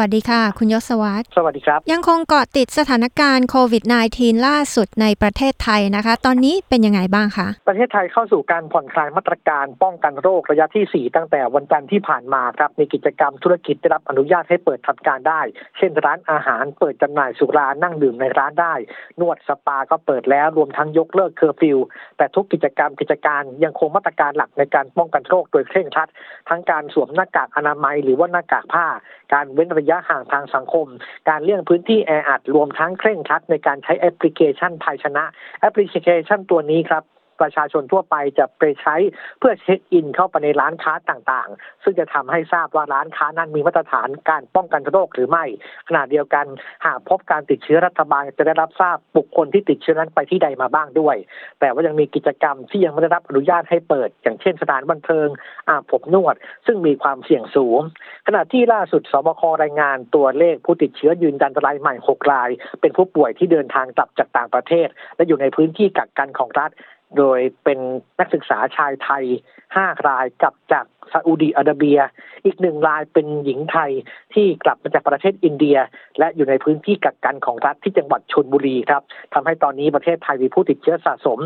วัสดีค่ะ คุณยศวัตรสวัสดีครับ ยังคงเกาะติดสถานการณ์โควิด -19 ล่าสุดในประเทศไทยนะคะ ตอนนี้เป็นยังไงบ้างคะ ประเทศไทยเข้าสู่การผ่อนคลายมาตรการป้องกันโรคระยะที่ 4 ตั้งแต่วันจันทร์ที่ผ่านมาครับ มีกิจกรรมธุรกิจได้รับอนุญาตให้เปิดทำการได้ เช่นร้านอาหารเปิดจำหน่ายสุรานั่งดื่มในร้านได้ นวดสปาก็เปิดแล้วรวมทั้งยกเลิกเคอร์ฟิว แต่ทุกกิจกรรมกิจการยังคงมาตรการหลักในการป้องกันโรคโดยเคร่งครัด ทั้งการสวมหน้ากากอนามัยหรือว่าหน้ากากผ้าการเว้นระยะยะห่างทางสังคม การเลี่ยงพื้นที่แออัดรวมทั้งเคร่งครัดในการใช้แอปพลิเคชันไทยชนะ แอปพลิเคชันตัวนี้ครับ ประชาชนทั่วไปจะไปใช้เพื่อเช็คอินเข้าไปในร้านค้าต่างๆ ซึ่งจะทำให้ทราบว่าร้านค้านั้นมีมาตรฐานการป้องกันโรคหรือไม่ ขณะเดียวกันหากพบการติดเชื้อรัฐบาลจะได้รับทราบบุคคลที่ติดเชื้อนั้นไปที่ใดมาบ้างด้วย แต่ว่ายังมีกิจกรรมที่ยังไม่ได้รับอนุญาตให้เปิด อย่างเช่นสถานบันเทิงอาบผมนวด ซึ่งมีความเสี่ยงสูง ขณะที่ล่าสุดสบครายงานตัวเลขผู้ติดเชื้อยืนยันรายใหม่ 6 ราย เป็นผู้ป่วยที่เดินทางกลับจากต่างประเทศ และอยู่ในพื้นที่กักกันของรัฐ โดยเป็นนักศึกษาชายไทย 5 รายกลับจากซาอุดีอาระเบีย อีกหนึ่งรายเป็นหญิงไทยที่กลับมาจากประเทศอินเดีย และอยู่ในพื้นที่กักกันของรัฐที่จังหวัดชนบุรีครับทำให้ตอนนี้ประเทศไทยมีผู้ติดเชื้อสะสม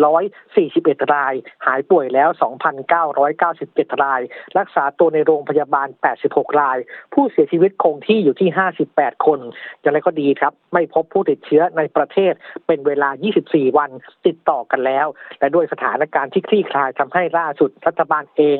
3,141 ราย หายป่วยแล้ว 2,997 ราย รักษาตัวในโรงพยาบาล 86 ราย ผู้เสียชีวิตคงที่อยู่ที่ 58 คนอย่างไรก็ดีครับ ไม่พบผู้ติดเชื้อในประเทศเป็นเวลา 24 วันติดต่อกันแล้ว และด้วยสถานการณ์ที่คลี่คลายทำให้ล่าสุดรัฐบาลเอง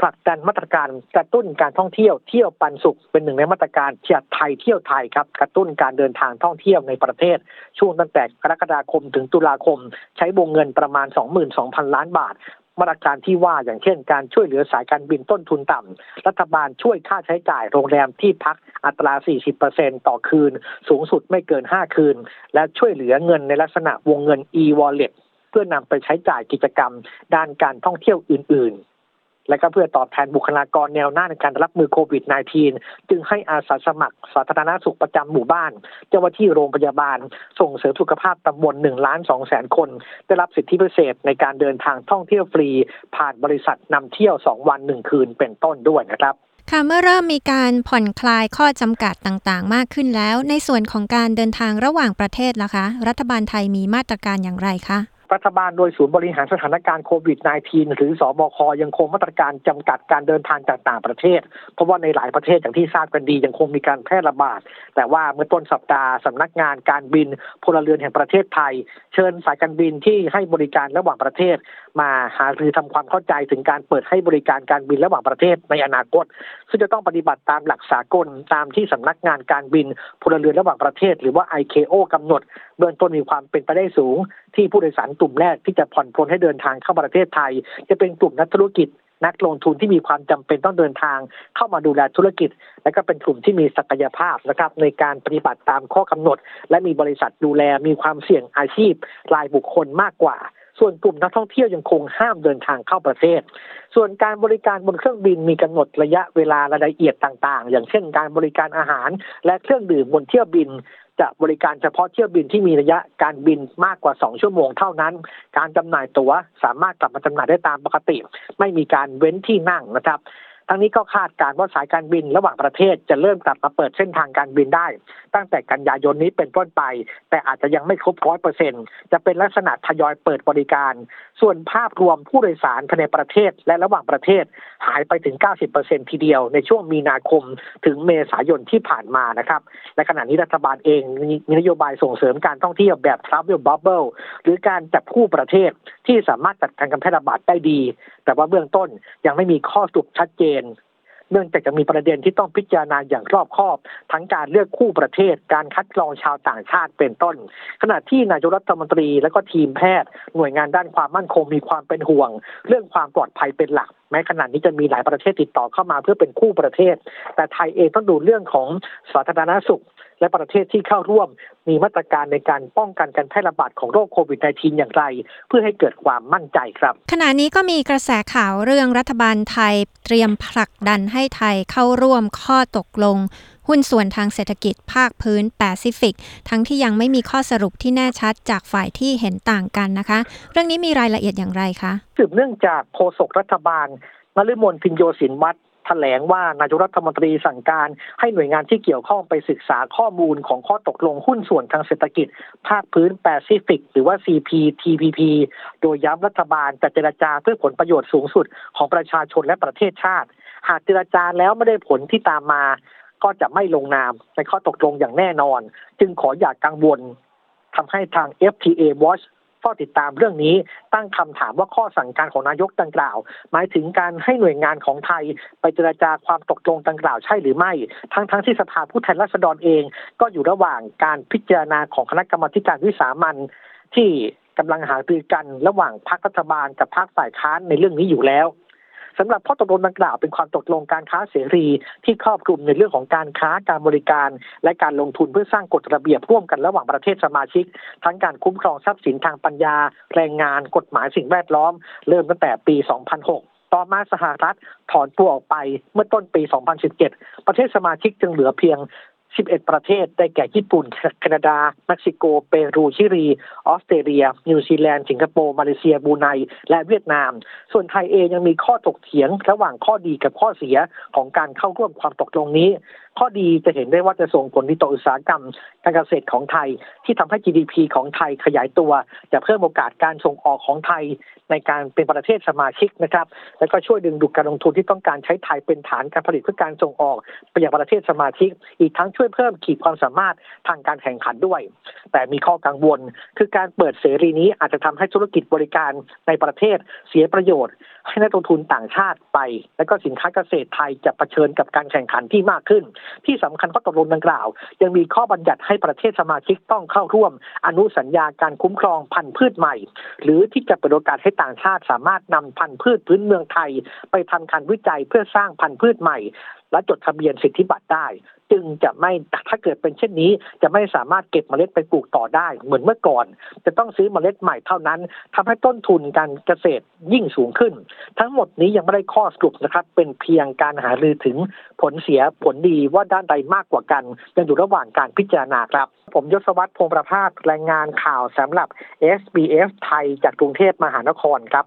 ผลักดันมาตรการกระตุ้นการท่องเที่ยวเที่ยวปันสุขเป็นหนึ่งในมาตรการเที่ยวไทยเที่ยวไทยครับกระตุ้นการเดินทางท่องเที่ยวในประเทศ ช่วงตั้งแต่กรกฎาคมถึงตุลาคม ใช้วงเงินประมาณ 22,000 ล้านบาท มาตรการที่ว่าอย่างเช่น การช่วยเหลือสายการบินต้นทุนต่ำรัฐบาลช่วยค่าใช้จ่ายโรงแรมที่พักอัตรา 40%ต่อคืน สูงสุดไม่เกิน 5 คืน และช่วยเหลือเงินในลักษณะวงเงิน e-wallet เพื่อนำไปใช้จ่ายกิจกรรม ด้านการท่องเที่ยวอื่น ๆ และก็เพื่อตอบแทนบุคลากรแนวหน้าในการรับมือโควิด -19 จึงให้อาสาสมัครสาธารณสุขประจำหมู่บ้าน เจ้าหน้าที่โรงพยาบาล ส่งเสริมสุขภาพตำบล1ล้าน2แสนคน ได้รับสิทธิพิเศษในการเดินทางท่องเที่ยวฟรี ผ่านบริษัทนำเที่ยว 2 วัน 1 คืนเป็นต้นด้วยนะครับค่ะเมื่อเริ่มมีการผ่อนคลายข้อจำกัดต่างๆ มากขึ้นแล้ว ในส่วนของการเดินทางระหว่างประเทศล่ะคะ รัฐบาลไทยมีมาตรการอย่างไรคะ รัฐบาลโดยศูนย์บริหารสถานการณ์โควิด -19 หรือสอบคยังคงมาตรการจำกัดการเดินทางจากต่างประเทศ เพราะว่าในหลายประเทศอย่างที่ทราบกันดียังคงมีการแพร่ระบาด แต่ว่าเมื่อต้นสัปดาห์สำนักงานการบินพลเรือนแห่งประเทศไทย เชิญสายการบินที่ให้บริการระหว่างประเทศ มาหารือทำความเข้าใจถึงการเปิดให้บริการการบินระหว่างประเทศในอนาคต ซึ่งจะต้องปฏิบัติตามหลักสากลตามที่สำนักงานการบินพลเรือนระหว่างประเทศ หรือว่า ICAO กำหนดเบื้องต้นมีความเป็นไปได้สูง ที่ผู้โดยสารกลุ่มแรกที่จะผ่อนปลนให้เดินทางเข้าประเทศไทย จะเป็นกลุ่มนักธุรกิจนักลงทุนที่มีความจำเป็นต้องเดินทางเข้ามาดูแลธุรกิจ และก็เป็นกลุ่มที่มีศักยภาพนะครับในการปฏิบัติตามข้อกำหนด และมีบริษัทดูแลมีความเสี่ยงอาชีพ รายบุคคลมากกว่า ส่วนกลุ่มนักท่องเที่ยวยังคงห้ามเดินทางเข้าประเทศ ส่วนการบริการบนเครื่องบินมีกำหนดระยะเวลารายละเอียดต่าง ๆ อย่างเช่น การบริการอาหารและเครื่องดื่มบนเที่ยวบิน จะบริการเฉพาะเที่ยวบินที่มีระยะการบินมากกว่า 2 ชั่วโมงเท่านั้น การจำหน่ายตั๋วสามารถกลับมาจำหน่ายได้ตามปกติ ไม่มีการเว้นที่นั่งนะครับ ทั้งนี้ก็คาดการณ์ว่าสายการบินระหว่างประเทศจะเริ่มกลับมาเปิดเส้นทางการบินได้ ตั้งแต่กันยายนนี้เป็นต้นไป แต่อาจจะยังไม่ครบร้อยเปอร์เซ็นจะเป็นลักษณะทยอยเปิดบริการ ส่วนภาพรวมผู้โดยสารภายในประเทศและระหว่างประเทศหายไปถึง 90%ทีเดียว ในช่วงมีนาคมถึงเมษายนที่ผ่านมานะครับ และขณะนี้รัฐบาลเองมีนโยบายส่งเสริมการท่องเที่ยวแบบ Travel Bubble หรือการจับคู่ประเทศที่สามารถจัดการการแพร่ระบาดได้ดี แต่ว่าเบื้องต้นยังไม่มีข้อสรุปชัดเจนเนื่องจากจะมีประเด็นที่ต้องพิจารณาอย่างรอบคอบ ทั้งการเลือกคู่ประเทศ การคัดกรองชาวต่างชาติเป็นต้น ขณะที่นายกรัฐมนตรีและก็ทีมแพทย์ หน่วยงานด้านความมั่นคงมีความเป็นห่วง เรื่องความปลอดภัยเป็นหลักแม้ขณะนี้จะมีหลายประเทศติดต่อเข้ามาเพื่อเป็นคู่ประเทศ แต่ไทยเองต้องดูเรื่องของสาธารณสุข และประเทศที่เข้าร่วมมีมาตรการในการป้องกันการแพร่ระบาดของโรคโควิด -19 อย่างไร เพื่อให้เกิดความมั่นใจครับ ขณะนี้ก็มีกระแสข่าวเรื่องรัฐบาลไทยเตรียมผลักดันให้ไทยเข้าร่วมข้อตกลง หุ้นส่วนทางเศรษฐกิจภาคพื้นแปซิฟิก ทั้งที่ยังไม่มีข้อสรุปที่แน่ชัดจากฝ่ายที่เห็นต่างกันนะคะ เรื่องนี้มีรายละเอียดอย่างไรคะสืบเนื่องจากโฆษกรัฐบาลนฤมลพินโยสินวัตร แถลงว่านายกรัฐมนตรีสั่งการให้หน่วยงานที่เกี่ยวข้องไปศึกษาข้อมูลของข้อตกลงหุ้นส่วนทางเศรษฐกิจ ภาคพื้นแปซิฟิก หรือว่า CPTPP โดยย้ำรัฐบาลจะเจรจาเพื่อผลประโยชน์สูงสุดของประชาชนและประเทศชาติ หากเจรจาแล้วไม่ได้ผลที่ตามมา ก็จะไม่ลงนามในข้อตกลงอย่างแน่นอน จึงขออย่ากกังวลทำให้ทาง FTA Watch ฝ้าติดตามเรื่องนี้ ตั้งคำถามว่าข้อสั่งการของนายกดังกล่าว หมายถึงการให้หน่วยงานของไทย ไปเจรจาความตกลงดังกล่าวใช่หรือไม่ ทั้งทั้งที่สภาผู้แทนราษฎรเอง ก็อยู่ระหว่างการพิจารณาของคณะกรรมการวิสามันที่กำลังหารือกันระหว่างพรรครัฐบาลกับพรรคฝ่ายค้านในเรื่องนี้อยู่แล้ว สำหรับข้อตกลงดังกล่าวเป็นความตกลงการค้าเสรี ที่ครอบคลุมในเรื่องของการค้าการบริการ และการลงทุนเพื่อสร้างกฎระเบียบร่วมกันระหว่างประเทศสมาชิก ทั้งการคุ้มครองทรัพย์สินทางปัญญา แรงงาน กฎหมายสิ่งแวดล้อม เริ่มตั้งแต่ปี 2006ต่อมาสหรัฐถอนตัวออกไปเมื่อต้นปี 2017 ประเทศสมาชิกจึงเหลือเพียง 11 ประเทศ ได้แก่ญี่ปุ่น แคนาดา เม็กซิโก เปรู ชิลี ออสเตรเลีย นิวซีแลนด์ สิงคโปร์ มาเลเซีย บรูไน และเวียดนาม ส่วนไทยเองยังมีข้อถกเถียง ระหว่างข้อดีกับข้อเสียของการเข้าร่วมความตกลงนี้ ข้อดีจะเห็นได้ว่าจะส่งผลดีต่ออุตสาหกรรมการเกษตรของไทย ที่ทำให้ GDP ของไทยขยายตัว จะเพิ่มโอกาสการส่งออกของไทยในการเป็นประเทศสมาชิกนะครับ แล้วก็ช่วยดึงดูดการลงทุนที่ต้องการใช้ไทยเป็นฐานการผลิตเพื่อการส่งออกไปยังประเทศสมาชิก อีกทั้งช่วยเพิ่มขีดความสามารถทางการแข่งขันด้วย แต่มีข้อกังวล คือการเปิดเสรีนี้อาจจะทำให้ธุรกิจบริการในประเทศเสียประโยชน์ ให้นักลงทุนต่างชาติไป และก็สินค้าเกษตรไทยจะเผชิญกับการแข่งขันที่มากขึ้นที่สำคัญข้อตกลงดังกล่าว ยังมีข้อบัญญัติให้ประเทศสมาชิกต้องเข้าร่วม อนุสัญญาการคุ้มครองพันธุ์พืชใหม่ หรือที่จะเปิดโอกาสให้ต่างชาติสามารถนำพันธุ์พืชพื้นเมืองไทย ไปทำการวิจัยเพื่อสร้างพันธุ์พืชใหม่ และจดทะเบียนสิทธิบัตรได้จึงจะไม่ถ้าเกิดเป็นเช่นนี้ จะไม่สามารถเก็บเมล็ดไปปลูกต่อได้ เหมือนเมื่อก่อน จะต้องซื้อเมล็ดใหม่เท่านั้นทำให้ต้นทุนการเกษตรยิ่งสูงขึ้น ทั้งหมดนี้ยังไม่ได้ข้อสรุปนะครับ เป็นเพียงการหารือถึงผลเสียผลดีว่าด้านใดมากกว่ากัน ยังอยู่ระหว่างการพิจารณาครับ ผมยศวัตรพงประภาสรายงานข่าวสำหรับ SBS ไทยจากกรุงเทพมหานครครับ